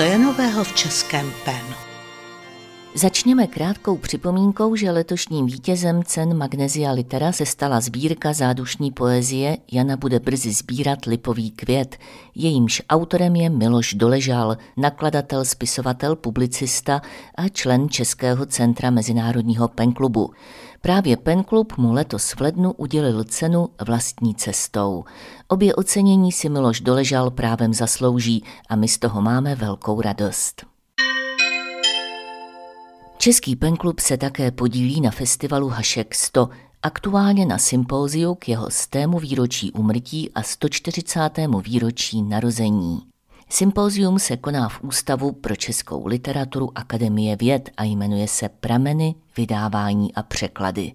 Co je nového v českém PEN? Začněme krátkou připomínkou, že letošním vítězem cen Magnesia Litera se stala sbírka zádušní poezie Jana bude brzy sbírat Lipový květ. Jejímž autorem je Miloš Doležal, nakladatel, spisovatel, publicista a člen Českého centra Mezinárodního penklubu. Právě penklub mu letos v lednu udělil cenu vlastní cestou. Obě ocenění si Miloš Doležal právem zaslouží a my z toho máme velkou radost. Český penklub se také podílí na festivalu Hašek 100, aktuálně na sympóziu k jeho stému výročí umrtí a 140. výročí narození. Sympózium se koná v Ústavu pro českou literaturu Akademie věd a jmenuje se Prameny, vydávání a překlady.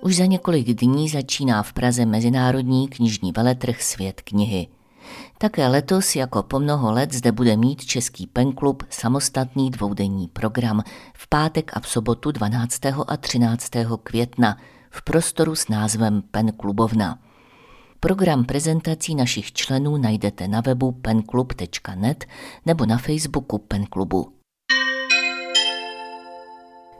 Už za několik dní začíná v Praze Mezinárodní knižní veletrh Svět knihy. Také letos, jako po mnoho let, zde bude mít Český penklub samostatný dvoudenní program v pátek a v sobotu 12. a 13. května v prostoru s názvem Penklubovna. Program prezentací našich členů najdete na webu penklub.net nebo na Facebooku Penklubu.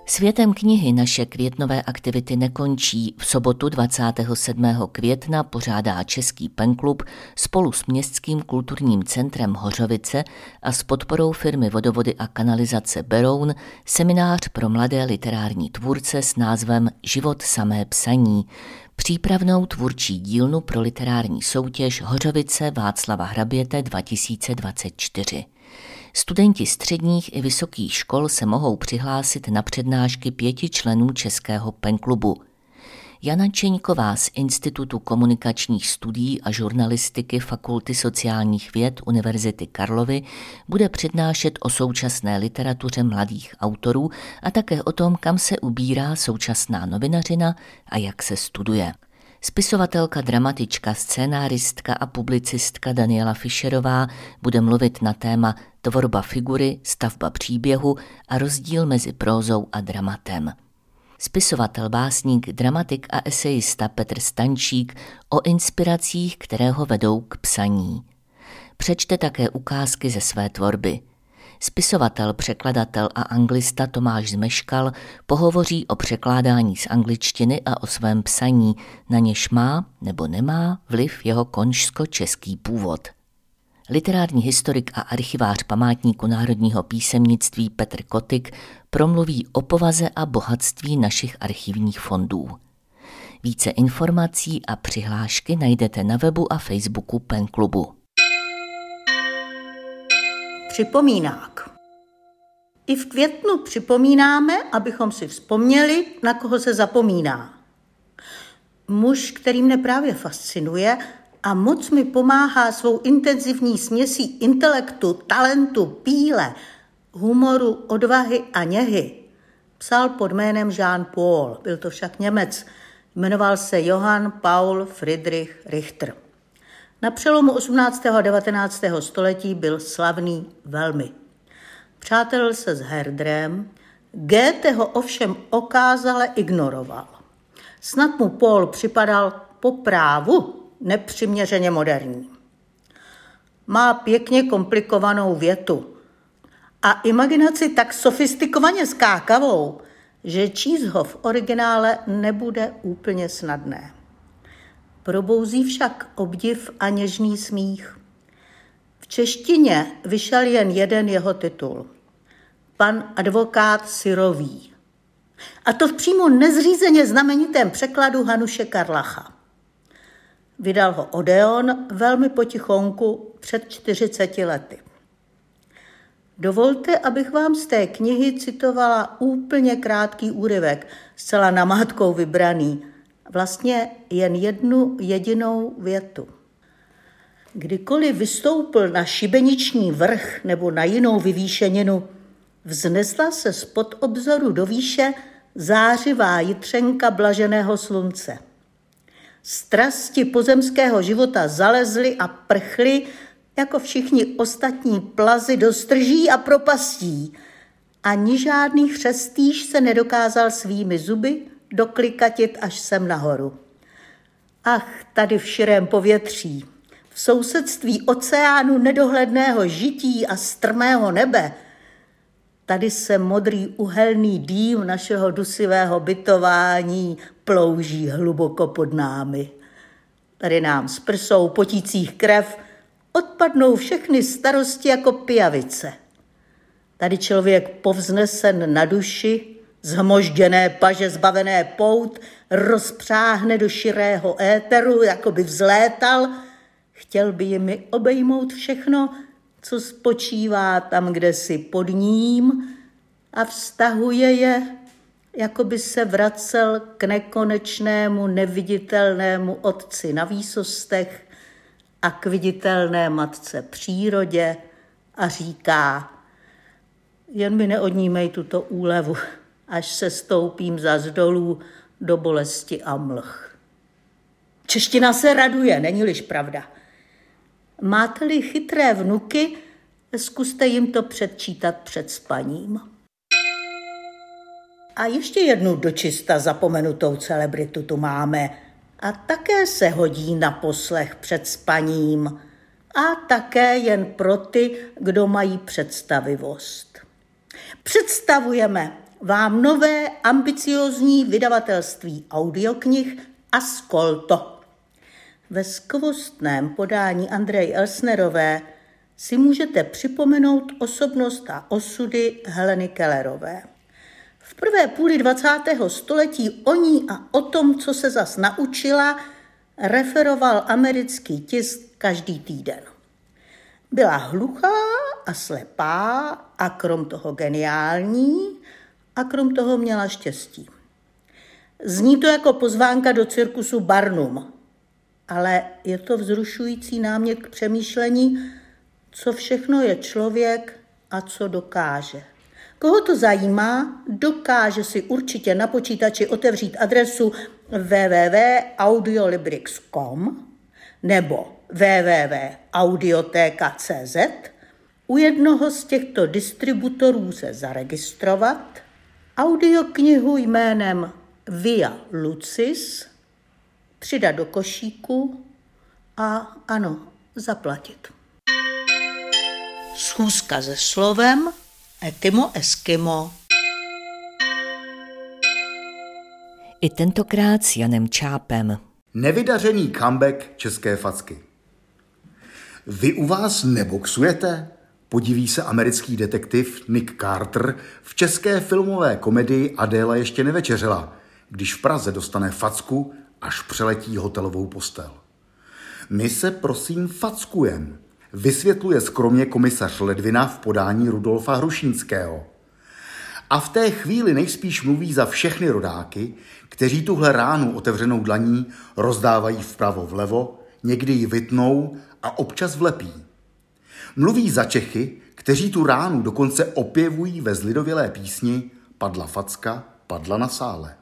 Světem knihy naše květnové aktivity nekončí. V sobotu 27. května pořádá Český penklub spolu s Městským kulturním centrem Hořovice a s podporou firmy Vodovody a kanalizace Beroun seminář pro mladé literární tvůrce s názvem Život samé psaní, přípravnou tvůrčí dílnu pro literární soutěž Hořovice Václava Hraběte 2024. Studenti středních i vysokých škol se mohou přihlásit na přednášky pěti členů Českého penklubu. Jana Čeňková z Institutu komunikačních studií a žurnalistiky Fakulty sociálních věd Univerzity Karlovy bude přednášet o současné literatuře mladých autorů a také o tom, kam se ubírá současná novinařina a jak se studuje. Spisovatelka, dramatička, scénáristka a publicistka Daniela Fischerová bude mluvit na téma tvorba figury, stavba příběhu a rozdíl mezi prózou a dramatem. Spisovatel, básník, dramatik a esejista Petr Stančík o inspiracích, které ho vedou k psaní. Přečte také ukázky ze své tvorby – Spisovatel, překladatel a anglista Tomáš Zmeškal pohovoří o překládání z angličtiny a o svém psaní, na něž má nebo nemá vliv jeho konžsko-český původ. Literární historik a archivář památníku národního písemnictví Petr Kotik promluví o povaze a bohatství našich archivních fondů. Více informací a přihlášky najdete na webu a Facebooku Pen Klubu. Připomínák. I v květnu připomínáme, abychom si vzpomněli, na koho se zapomíná. Muž, který mne právě fascinuje a moc mi pomáhá svou intenzivní směsí intelektu, talentu, píle, humoru, odvahy a něhy, psal pod jménem Jean Paul, byl to však Němec, jmenoval se Johann Paul Friedrich Richter. Na přelomu 18. a 19. století byl slavný velmi. Přátel se s Herdrem, Goethe ho ovšem okázale ignoroval. Snad mu Paul připadal po právu nepřiměřeně moderní. Má pěkně komplikovanou větu a imaginaci tak sofistikovaně skákavou, že číst ho v originále nebude úplně snadné. Probouzí však obdiv a něžný smích. V češtině vyšel jen jeden jeho titul. Pan advokát Syrový. A to v přímo nezřízeně znamenitém překladu Hanuše Karlacha. Vydal ho Odeon velmi potichonku před 40 lety. Dovolte, abych vám z té knihy citovala úplně krátký úryvek, zcela namátkou vybraný – vlastně jen jednu jedinou větu. Kdykoliv vystoupil na šibeniční vrch nebo na jinou vyvýšeninu, vznesla se spod obzoru do výše zářivá jitřenka blaženého slunce. Strasti pozemského života zalezly a prchly, jako všichni ostatní plazy do strží a propastí. Ani žádný chřestýš se nedokázal svými zuby doklikatit až sem nahoru. Ach, tady v širém povětří, v sousedství oceánu nedohledného žití a strmého nebe, tady se modrý uhelný dým našeho dusivého bytování plouží hluboko pod námi. Tady nám s prsou potících krev odpadnou všechny starosti jako pijavice. Tady člověk povznesen na duši, zhmožděné paže zbavené pout, rozpřáhne do širého éteru, jako by vzlétal, chtěl by jimi obejmout všechno, co spočívá tam, kde si pod ním a vztahuje je, jako by se vracel k nekonečnému, neviditelnému otci na výsostech a k viditelné matce přírodě a říká, jen mi neodnímej tuto úlevu, až se stoupím za zdolů do bolesti a mlh. Čeština se raduje, není-liž pravda. Máte-li chytré vnuky, zkuste jim to předčítat před spaním. A ještě jednu dočista zapomenutou celebritu tu máme. A také se hodí na poslech před spaním. A také jen pro ty, kdo mají představivost. Představujeme vám nové ambiciozní vydavatelství audioknih Ascolto. Ve skvostném podání Andrej Elsnerové si můžete připomenout osobnost a osudy Heleny Kellerové. V prvé půli 20. století o ní a o tom, co se zas naučila, referoval americký tisk každý týden. Byla hluchá a slepá a krom toho geniální a krom toho měla štěstí. Zní to jako pozvánka do cirkusu Barnum, ale je to vzrušující námět k přemýšlení, co všechno je člověk a co dokáže. Koho to zajímá, dokáže si určitě na počítači otevřít adresu www.audiolibrix.com nebo www.audioteka.cz, u jednoho z těchto distributorů se zaregistrovat, audioknihu jménem Via Lucis přidat do košíku a ano, zaplatit. Schůzka se slovem Etimo Eskimo. I tentokrát s Janem Čápem. Nevydařený comeback české facky. Vy u vás neboxujete? Podiví se americký detektiv Nick Carter v české filmové komedii Adéla ještě nevečeřela, když v Praze dostane facku, až přeletí hotelovou postel. My se prosím fackujem, vysvětluje skromně komisař Ledvina v podání Rudolfa Hrušínského. A v té chvíli nejspíš mluví za všechny rodáky, kteří tuhle ránu otevřenou dlaní rozdávají vpravo vlevo, někdy ji vytnou a občas vlepí. Mluví za Čechy, kteří tu ránu dokonce opěvují ve zlidovělé písni Padla facka, padla na sále.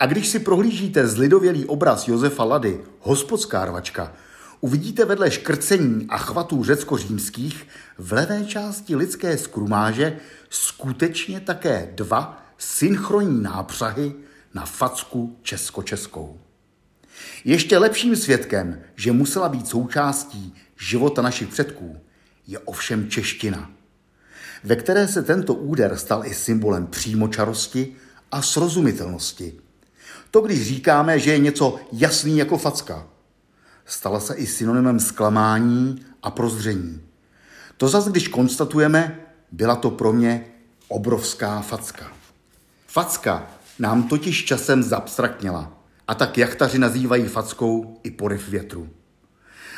A když si prohlížíte zlidovělý obraz Josefa Lady, hospodská rvačka, uvidíte vedle škrcení a chvatů řecko-římských v levé části lidské skrumáže skutečně také dva synchronní nápřahy na facku česko-českou. Ještě lepším svědkem, že musela být součástí života našich předků, je ovšem čeština, ve které se tento úder stal i symbolem přímočarosti a srozumitelnosti. To, když říkáme, že je něco jasný jako facka, stala se i synonymem zklamání a prozření. To zase, když konstatujeme, byla to pro mě obrovská facka. Facka nám totiž časem zabstraktněla a tak jachtaři nazývají fackou i poryv větru.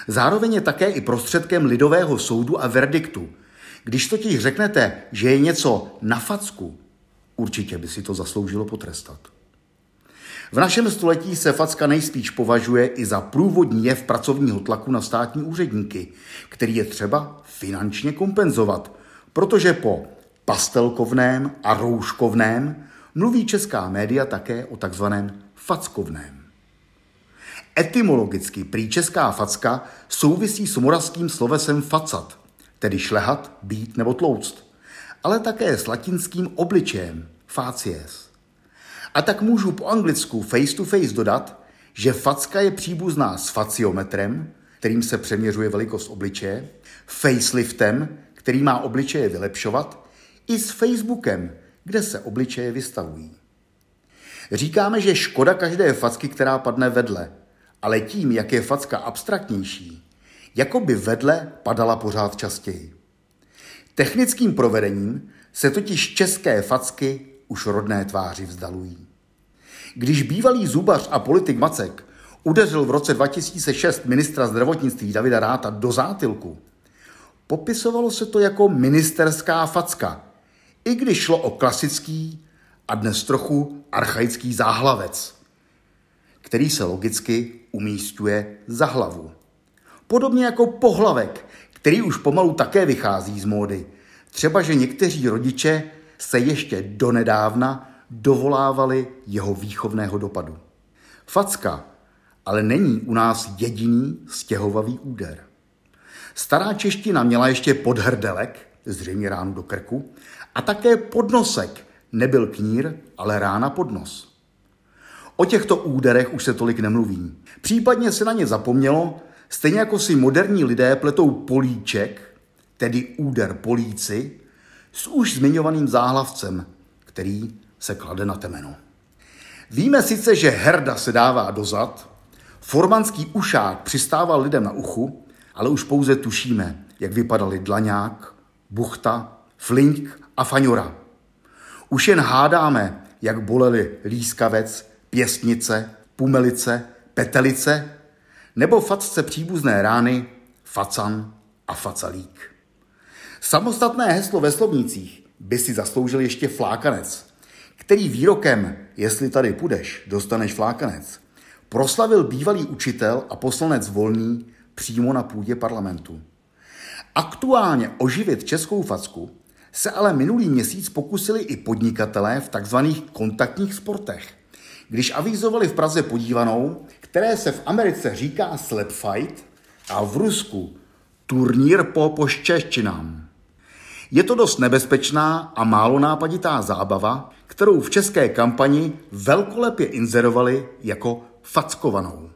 Zároveň je také i prostředkem lidového soudu a verdiktu. Když totiž řeknete, že je něco na facku, určitě by si to zasloužilo potrestat. V našem století se facka nejspíš považuje i za průvodní jev pracovního tlaku na státní úředníky, který je třeba finančně kompenzovat, protože po pastelkovném a rouškovném mluví česká média také o takzvaném fackovném. Etymologicky prý česká facka souvisí s moravským slovesem facat, tedy šlehat, být nebo tlouct, ale také s latinským obličejem facies. A tak můžu po anglicku face to face dodat, že facka je příbuzná s faciometrem, kterým se přeměřuje velikost obličeje, faceliftem, který má obličeje vylepšovat, i s Facebookem, kde se obličeje vystavují. Říkáme, že škoda každé facky, která padne vedle, ale tím, jak je facka abstraktnější, jako by vedle padala pořád častěji. Technickým provedením se totiž české facky už rodné tváři vzdalují. Když bývalý zubař a politik Macek udeřil v roce 2006 ministra zdravotnictví Davida Ráta do zátilku, popisovalo se to jako ministerská facka, i když šlo o klasický a dnes trochu archaický záhlavec, který se logicky umístuje za hlavu. Podobně jako pohlavek, který už pomalu také vychází z módy. Třeba, že někteří rodiče se ještě donedávna dovolávali jeho výchovného dopadu. Facka ale není u nás jediný stěhovavý úder. Stará čeština měla ještě podhrdelek, zřejmě ránu do krku, a také podnosek, nebyl knír, ale rána pod nos. O těchto úderech už se tolik nemluví. Případně se na ně zapomnělo, stejně jako si moderní lidé pletou políček, tedy úder políci, s už zmiňovaným záhlavcem, který se klade na temeno. Víme sice, že herda se dává dozad, formanský ušák přistával lidem na uchu, ale už pouze tušíme, jak vypadali Dlaňák, Buchta, Flink a Faňura. Už jen hádáme, jak boleli Lískavec, Pěstnice, Pumelice, Petelice nebo fatce příbuzné rány Facan a Facalík. Samostatné heslo ve slovnících by si zasloužil ještě flákanec, který výrokem, jestli tady půjdeš, dostaneš flákanec, proslavil bývalý učitel a poslanec Volný přímo na půdě parlamentu. Aktuálně oživit českou facku se ale minulý měsíc pokusili i podnikatelé v takzvaných kontaktních sportech, když avizovali v Praze podívanou, které se v Americe říká slap fight a v Rusku turnír po poštěščinám. Je to dost nebezpečná a málo nápaditá zábava, kterou v české kampani velkolepě inzerovali jako fackovanou.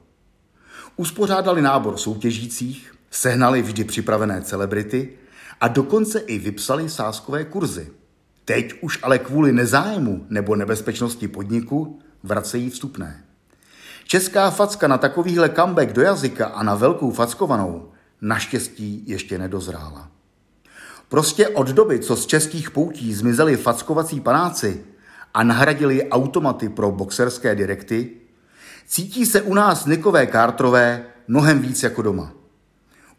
Uspořádali nábor soutěžících, sehnali vždy připravené celebrity a dokonce i vypsali sáskové kurzy. Teď už ale kvůli nezájmu nebo nebezpečnosti podniku vracejí vstupné. Česká facka na takovýhle comeback do jazyka a na velkou fackovanou naštěstí ještě nedozrála. Prostě od doby, co z českých poutí zmizeli fackovací panáci a nahradili automaty pro boxerské direkty, cítí se u nás Nikové Kártrové mnohem víc jako doma.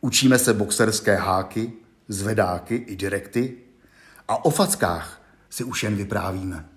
Učíme se boxerské háky, zvedáky i direkty a o fackách si už jen vyprávíme.